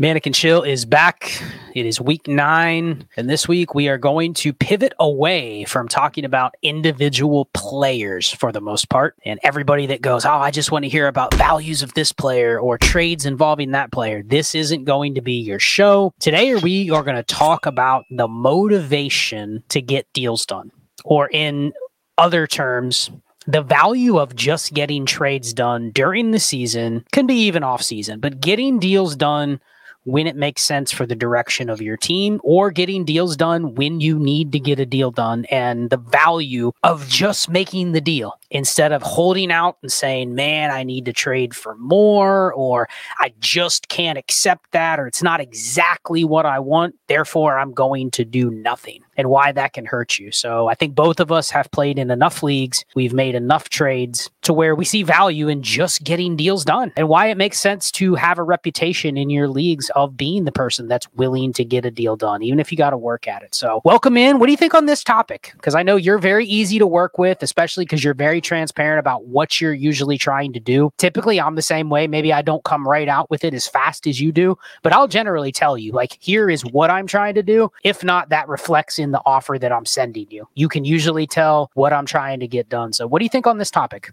Manic & Chill is back. It is week nine. And this week we are going to pivot away from talking about individual players for the most part. And everybody that goes, Oh, I just want to hear about values of this player or trades involving that player. This isn't going to be your show. Today, we are going to talk about the motivation to get deals done. Or in other terms, the value of just getting trades done during the season can be even off season, but getting deals done when it makes sense for the direction of your team or getting deals done when you need to get a deal done and the value of just making the deal instead of holding out and saying, man, I need to trade for more or I just can't accept that or it's not exactly what I want. Therefore, I'm going to do nothing and why that can hurt you. So I think both of us have played in enough leagues. We've made enough trades to where we see value in just getting deals done and why it makes sense to have a reputation in your leagues of being the person that's willing to get a deal done, even if you got to work at it. So welcome in. What do you think on this topic? Because I know you're very easy to work with, especially because you're very transparent about what you're usually trying to do. Typically, I'm the same way. Maybe I don't come right out with it as fast as you do, but I'll generally tell you, like, here is what I'm trying to do. If not, that reflects in the offer that I'm sending you. You can usually tell what I'm trying to get done. So, what do you think on this topic?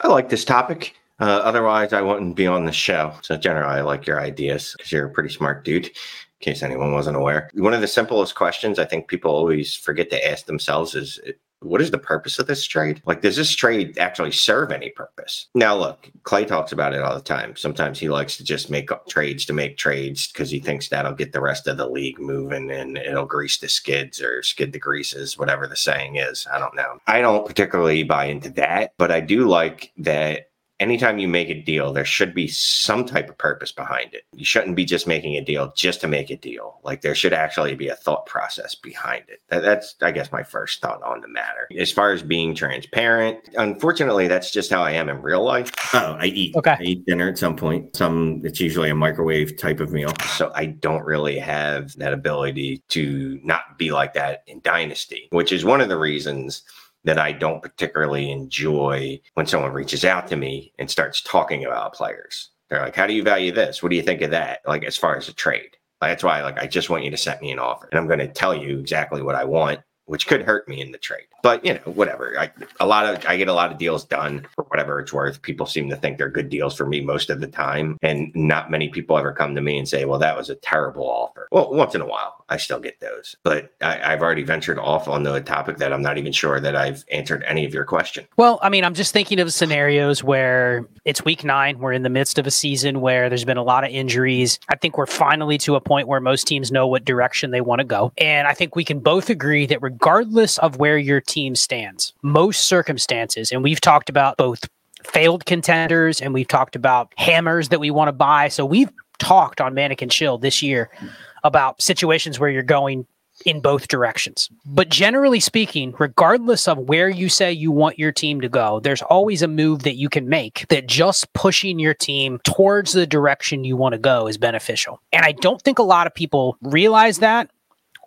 I like this topic. Uh, otherwise, I wouldn't be on the show. So, generally, I like your ideas because you're a pretty smart dude. In case anyone wasn't aware, one of the simplest questions I think people always forget to ask themselves is what is the purpose of this trade? Like, does this trade actually serve any purpose? Now, look, Clay talks about it all the time. Sometimes he likes to just make trades to make trades because he thinks that'll get the rest of the league moving and it'll grease the skids or skid the greases, whatever the saying is. I don't know. I don't particularly buy into that, but I do like that anytime you make a deal, there should be some type of purpose behind it. You shouldn't be just making a deal just to make a deal. Like there should actually be a thought process behind it. That, that's, I guess, my first thought on the matter. As far as being transparent, unfortunately, that's just how I am in real life. Oh, I eat. Okay. I eat dinner at some point. Some, it's usually a microwave type of meal. So I don't really have that ability to not be like that in Dynasty, which is one of the reasons that I don't particularly enjoy when someone reaches out to me and starts talking about players. They're like, "How do you value this? What do you think of that?" Like as far as a trade. That's why, like, I just want you to send me an offer, and I'm going to tell you exactly what I want, which could hurt me in the trade. But you know, whatever. I a lot of I get a lot of deals done for whatever it's worth. People seem to think they're good deals for me most of the time, and not many people ever come to me and say, "Well, that was a terrible offer." Well, once in a while, I still get those, but I, have already ventured off on the topic that I'm not even sure that I've answered any of your question. Well, I mean, I'm just thinking of scenarios where it's week nine. We're in the midst of a season where there's been a lot of injuries. I think we're finally to a point where most teams know what direction they want to go, and I think we can both agree that regardless of where you're team stands. Most circumstances, and we've talked about both failed contenders and we've talked about hammers that we want to buy. So we've talked on Manic & Chill this year about situations where you're going in both directions. But generally speaking, regardless of where you say you want your team to go, there's always a move that you can make that just pushing your team towards the direction you want to go is beneficial. And I don't think a lot of people realize that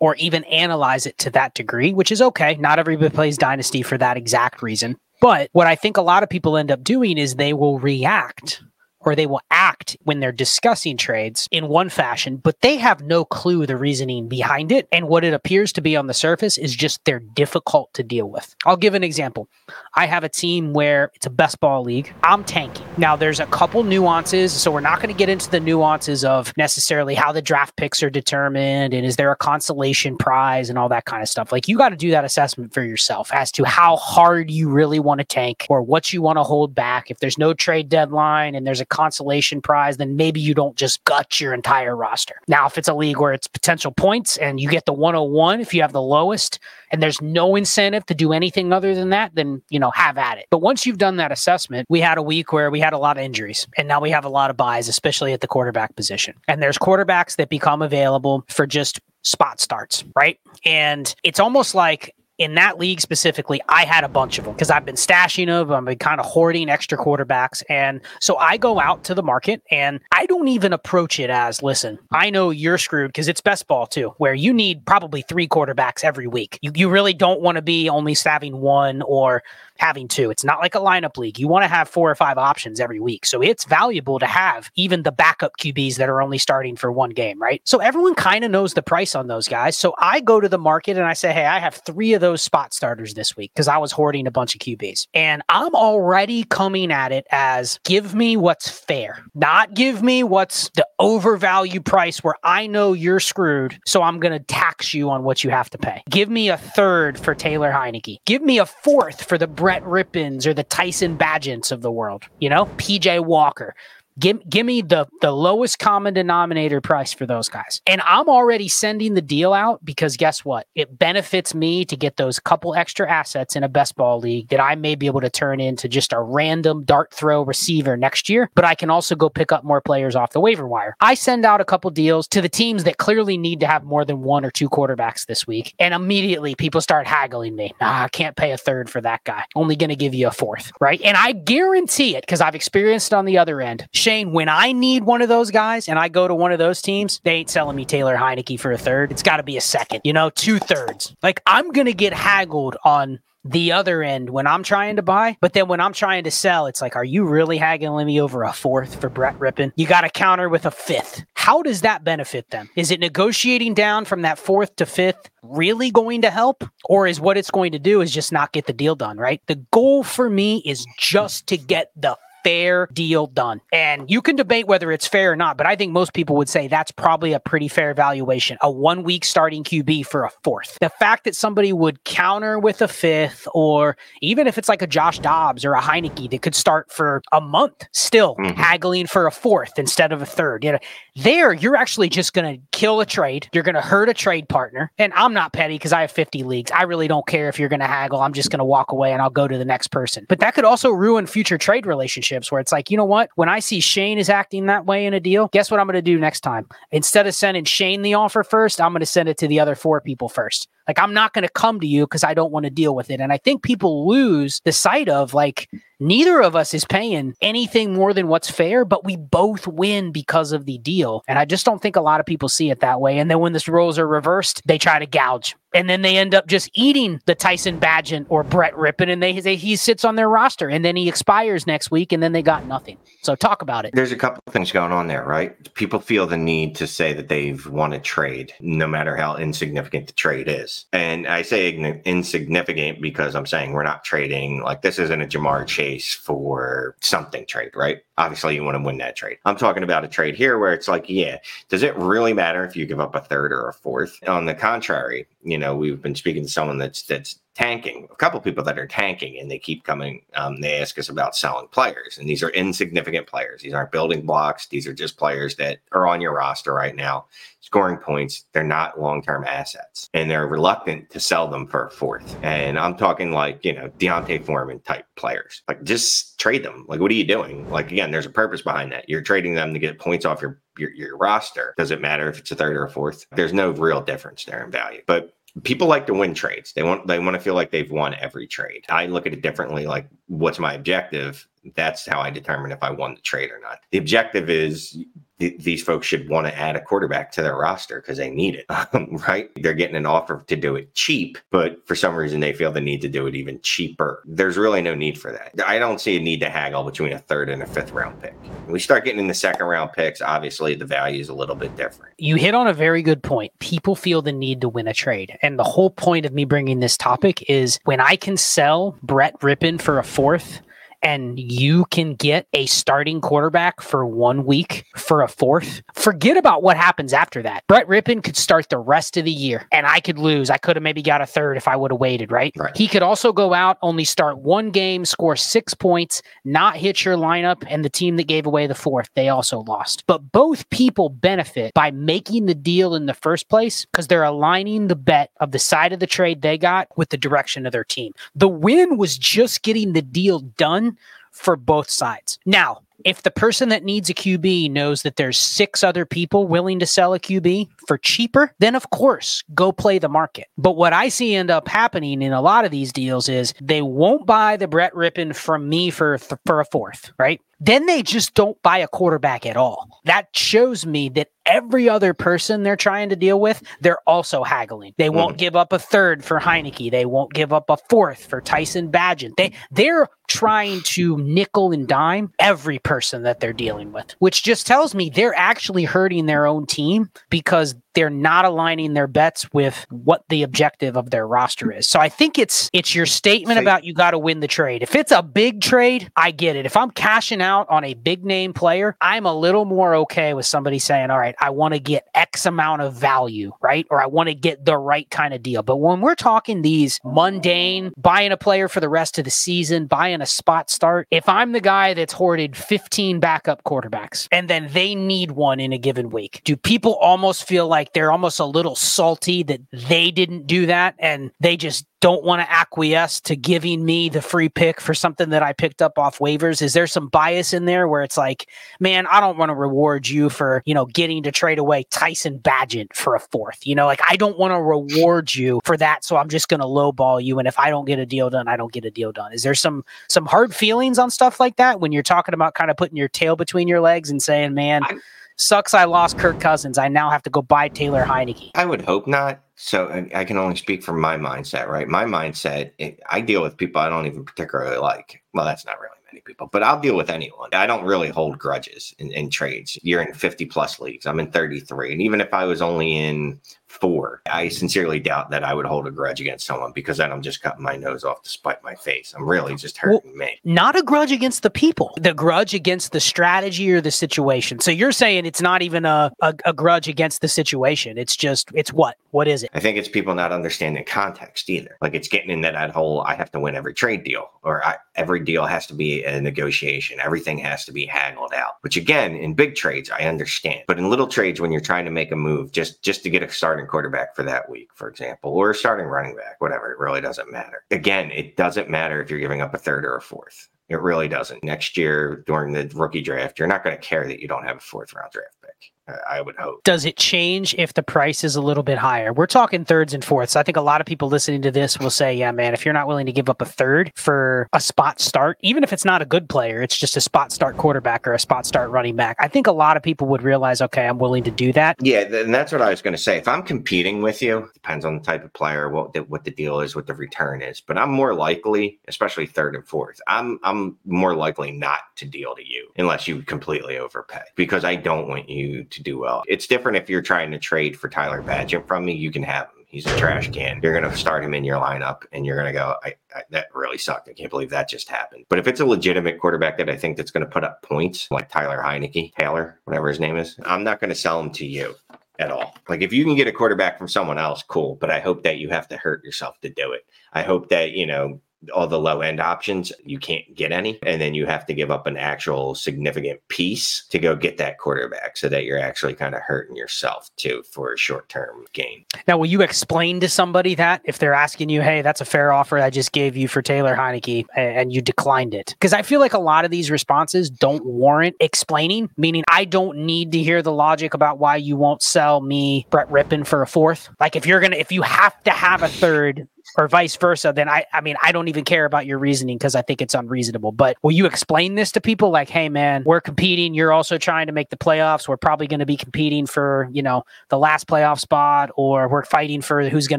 or even analyze it to that degree, which is okay. Not everybody plays Dynasty for that exact reason. But what I think a lot of people end up doing is they will react or they will act when they're discussing trades in one fashion, but they have no clue the reasoning behind it. And what it appears to be on the surface is just they're difficult to deal with. I'll give an example. I have a team where it's a best ball league. I'm tanking. Now, there's a couple nuances. So we're not going to get into the nuances of necessarily how the draft picks are determined and is there a consolation prize and all that kind of stuff. Like you got to do that assessment for yourself as to how hard you really want to tank or what you want to hold back. If there's no trade deadline and there's a consolation prize, then maybe you don't just gut your entire roster. Now, if it's a league where it's potential points and you get the 101, if you have the lowest, and there's no incentive to do anything other than that, then, you know, have at it. But once you've done that assessment, we had a week where we had a lot of injuries and now we have a lot of buys, especially at the quarterback position. And there's quarterbacks that become available for just spot starts, right? And it's almost like in that league specifically, I had a bunch of them because I've been stashing them. I've been kind of hoarding extra quarterbacks. And so I go out to the market and I don't even approach it as listen, I know you're screwed because it's best ball too, where you need probably three quarterbacks every week. You, you really don't want to be only having one or having two. It's not like a lineup league. You want to have four or five options every week. So it's valuable to have even the backup QBs that are only starting for one game, right? So everyone kind of knows the price on those guys. So I go to the market and I say, hey, I have three of those spot starters this week because I was hoarding a bunch of QBs. And I'm already coming at it as give me what's fair, not give me what's the overvalue price where I know you're screwed. So I'm going to tax you on what you have to pay. Give me a third for Taylor Heinicke. Give me a fourth for the Brett Brett Rypiens or the Tyson Bagents of the world, you know, PJ Walker. Give, give me the, the lowest common denominator price for those guys. And I'm already sending the deal out because guess what? It benefits me to get those couple extra assets in a best ball league that I may be able to turn into just a random dart throw receiver next year. But I can also go pick up more players off the waiver wire. I send out a couple deals to the teams that clearly need to have more than one or two quarterbacks this week. And immediately people start haggling me. I can't pay a third for that guy. Only going to give you a fourth, right? And I guarantee it because I've experienced it on the other end Shane, when I need one of those guys and I go to one of those teams, they ain't selling me Taylor Heinicke for a third. It's got to be a second, you know, two thirds. Like I'm going to get haggled on the other end when I'm trying to buy. But then when I'm trying to sell, it's like, are you really haggling me over a fourth for Brett Rypien? You got to counter with a fifth. How does that benefit them? Is it negotiating down from that fourth to fifth really going to help? Or is what it's going to do is just not get the deal done, right? The goal for me is just to get the fair deal done. And you can debate whether it's fair or not, but I think most people would say that's probably a pretty fair valuation. A one week starting QB for a fourth. The fact that somebody would counter with a fifth, or even if it's like a Josh Dobbs or a Heinicke that could start for a month, still mm-hmm. haggling for a fourth instead of a third. You know, there you're actually just going to kill a trade. You're going to hurt a trade partner. And I'm not petty because I have 50 leagues. I really don't care if you're going to haggle. I'm just going to walk away and I'll go to the next person. But that could also ruin future trade relationships where it's like, you know what? When I see Shane is acting that way in a deal, guess what I'm going to do next time? Instead of sending Shane the offer first, I'm going to send it to the other four people first. Like, I'm not going to come to you because I don't want to deal with it. And I think people lose the sight of like, neither of us is paying anything more than what's fair, but we both win because of the deal. And I just don't think a lot of people see it that way. And then when the roles are reversed, they try to gouge. And then they end up just eating the Tyson Bagent or Brett Rypien, and they, they he sits on their roster, and then he expires next week, and then they got nothing. So talk about it. There's a couple of things going on there, right? People feel the need to say that they've won a trade, no matter how insignificant the trade is. And I say insignificant because I'm saying we're not trading like this isn't a Ja'Marr Chase for something trade, right? Obviously, you want to win that trade. I'm talking about a trade here where it's like, yeah, does it really matter if you give up a third or a fourth? On the contrary, you know, we've been speaking to someone that's that's tanking. A couple people that are tanking, and they keep coming. Um, they ask us about selling players, and these are insignificant players. These aren't building blocks. These are just players that are on your roster right now, scoring points. They're not long-term assets, and they're reluctant to sell them for a fourth. And I'm talking like you know D'Onta Foreman type players. Like just trade them. Like what are you doing? Like again, there's a purpose behind that. You're trading them to get points off your your, your roster. Does it matter if it's a third or a fourth? There's no real difference there in value. But people like to win trades. They want they want to feel like they've won every trade. I look at it differently. Like, what's my objective? That's how I determine if I won the trade or not. The objective is th- these folks should want to add a quarterback to their roster because they need it, um, right? They're getting an offer to do it cheap, but for some reason they feel the need to do it even cheaper. There's really no need for that. I don't see a need to haggle between a third and a fifth round pick. When we start getting in the second round picks, obviously the value is a little bit different. You hit on a very good point. People feel the need to win a trade. And the whole point of me bringing this topic is when I can sell Brett Rypien for a fourth and you can get a starting quarterback for one week for a fourth, forget about what happens after that. Brett Rypien could start the rest of the year and I could lose. I could have maybe got a third if I would have waited, right? Right. He could also go out, only start one game, score six points, not hit your lineup, and the team that gave away the fourth, they also lost. But both people benefit by making the deal in the first place because they're aligning the bet of the side of the trade they got with the direction of their team. The win was just getting the deal done for both sides. Now, if the person that needs a QB knows that there's six other people willing to sell a QB for cheaper, then of course go play the market. But what I see end up happening in a lot of these deals is they won't buy the Brett Rypien from me for th- for a fourth, right? Then they just don't buy a quarterback at all. That shows me that every other person they're trying to deal with, they're also haggling. They won't mm. give up a third for Heinicke. They won't give up a fourth for Tyson Bagent. They they're trying to nickel and dime every person that they're dealing with, which just tells me they're actually hurting their own team because they're not aligning their bets with what the objective of their roster is. So I think it's it's your statement So- about you got to win the trade. If it's a big trade, I get it. If I'm cashing out on a big name player, I'm a little more okay with somebody saying, "All right, I want to get X amount of value, right? Or I want to get the right kind of deal." But when we're talking these mundane buying a player for the rest of the season, buying a spot start, if I'm the guy that's hoarded 15 backup quarterbacks and then they need one in a given week, do people almost feel like they're almost a little salty that they didn't do that and they just don't want to acquiesce to giving me the free pick for something that I picked up off waivers? Is there some bias in there where it's like, man, I don't want to reward you for, you know, getting to trade away Tyson Bagent for a fourth? You know, like I don't want to reward you for that. So I'm just going to lowball you. And if I don't get a deal done, I don't get a deal done. Is there some, some hard feelings on stuff like that when you're talking about kind of putting your tail between your legs and saying, man, I- sucks I lost Kirk Cousins. I now have to go buy Taylor Heinicke. I would hope not. So I, can only speak from my mindset, right? My mindset, it, I deal with people I don't even particularly like. Well, that's not really many people, but I'll deal with anyone. I don't really hold grudges in, in trades. You're in 50 plus leagues. I'm in 33. And even if I was only in four, I sincerely doubt that I would hold a grudge against someone because then I'm just cutting my nose off to spite my face. I'm really just hurting me. not a grudge against the people, the grudge against the strategy or the situation. So you're saying it's not even a, a, a grudge against the situation. It's just, it's what? What is it? I think it's people not understanding context either. Like it's getting into that whole I have to win every trade deal or I, every deal has to be a negotiation. Everything has to be haggled out. Which again, in big trades, I understand. But in little trades, when you're trying to make a move just just to get a starting quarterback for that week, for example, or starting running back, whatever, it really doesn't matter. Again, it doesn't matter if you're giving up a third or a fourth. It really doesn't. Next year during the rookie draft, you're not going to care that you don't have a fourth round draft pick. I- I would hope. Does it change if the price is a little bit higher? We're talking thirds and fourths. I think a lot of people listening to this will say, yeah, man, if you're not willing to give up a third for a spot start, even if it's not a good player, it's just a spot start quarterback or a spot start running back. I think a lot of people would realize, okay, I'm willing to do that. Yeah, and that's what I was going to say. If I'm competing with you, depends on the type of player, what the, what the deal is, what the return is. But I'm more likely, especially third and fourth, I'm I'm more likely not to deal to you unless you completely overpay because I don't want you to do well. It's different if you're trying to trade for Tyler Bagent from me. You can have him. He's a trash can. You're going to start him in your lineup, and you're going to go, I, I, "That really sucked. I can't believe that just happened." But if it's a legitimate quarterback that I think that's going to put up points, like Tyler Heinicke, Taylor, whatever his name is, I'm not going to sell him to you at all. Like if you can get a quarterback from someone else, cool. But I hope that you have to hurt yourself to do it. I hope that, you know, all the low end options, you can't get any. And then you have to give up an actual significant piece to go get that quarterback so that you're actually kind of hurting yourself too for a short term gain. Now, will you explain to somebody that if they're asking you, hey, that's a fair offer I just gave you for Taylor Heinicke and you declined it? Because I feel like a lot of these responses don't warrant explaining, meaning I don't need to hear the logic about why you won't sell me Brett Rypien for a fourth. Like if you're going to, if you have to have a third, or vice versa, then I, I mean, I don't even care about your reasoning because I think it's unreasonable. But will you explain this to people like, hey, man, we're competing. You're also trying to make the playoffs. We're probably going to be competing for, you know, the last playoff spot, or we're fighting for who's going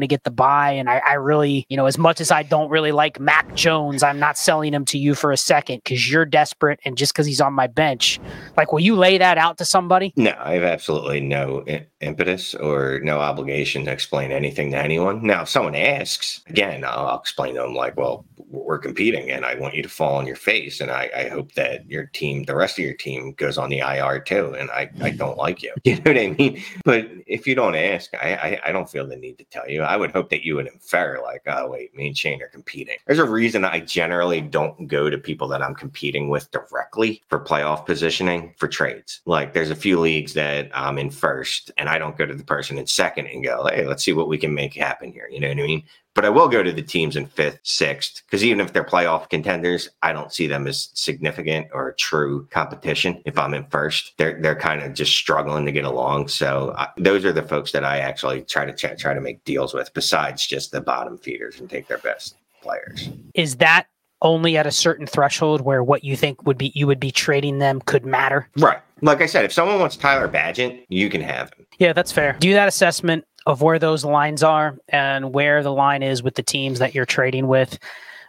to get the buy. And I, I really, you know, as much as I don't really like Mac Jones, I'm not selling him to you for a second because you're desperate. And just because he's on my bench, like, will you lay that out to somebody? No, I have absolutely no impetus or no obligation to explain anything to anyone. Now, if someone asks, again, I'll, I'll explain to them like, well, we're competing and I want you to fall on your face. And I, I, hope that your team, the rest of your team goes on the IR too. And I, I don't like you. You know what I mean? But if you don't ask, I, I, I don't feel the need to tell you. I would hope that you would infer like, oh, wait, me and Shane are competing. There's a reason I generally don't go to people that I'm competing with directly for playoff positioning for trades. Like there's a few leagues that I'm in first and I don't go to the person in second and go, hey, let's see what we can make happen here. You know what I mean? But I will go to the teams in fifth, sixth, because even if they're playoff contenders, I don't see them as significant or true competition. If I'm in first, they're they're kind of just struggling to get along. So uh, those are the folks that I actually try to ch- try to make deals with, besides just the bottom feeders and take their best players. Is that only at a certain threshold where what you think would be you would be trading them could matter? Right. Like I said, if someone wants Tyler Bagent, you can have him. Yeah, that's fair. Do that assessment of where those lines are and where the line is with the teams that you're trading with.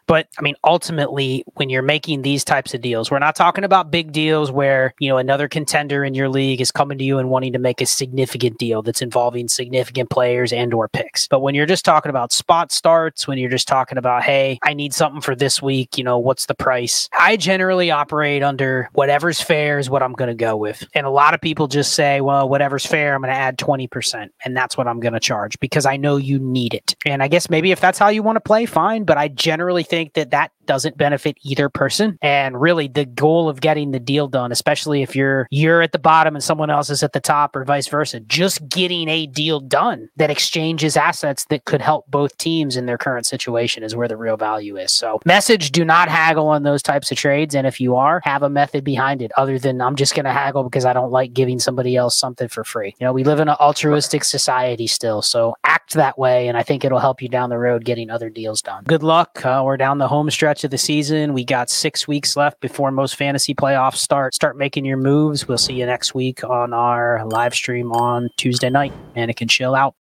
But I mean, ultimately, when you're making these types of deals, we're not talking about big deals where, you know, another contender in your league is coming to you and wanting to make a significant deal that's involving significant players and or picks. But when you're just talking about spot starts, when you're just talking about, hey, I need something for this week, you know, what's the price? I generally operate under whatever's fair is what I'm going to go with. And a lot of people just say, well, whatever's fair, I'm going to add 20%. And that's what I'm going to charge because I know you need it. And I guess maybe if that's how you want to play, fine. But I generally think think that that doesn't benefit either person. And really, the goal of getting the deal done, especially if you're you're at the bottom and someone else is at the top, or vice versa, just getting a deal done that exchanges assets that could help both teams in their current situation is where the real value is. So, message: do not haggle on those types of trades, and if you are, have a method behind it. Other than I'm just going to haggle because I don't like giving somebody else something for free. You know, we live in an altruistic society still, so act that way, and I think it'll help you down the road getting other deals done. Good luck. Uh, we're down the home stretch of the season. We got six weeks left before most fantasy playoffs start. Start making your moves. We'll see you next week on our live stream on Tuesday night. can chill out.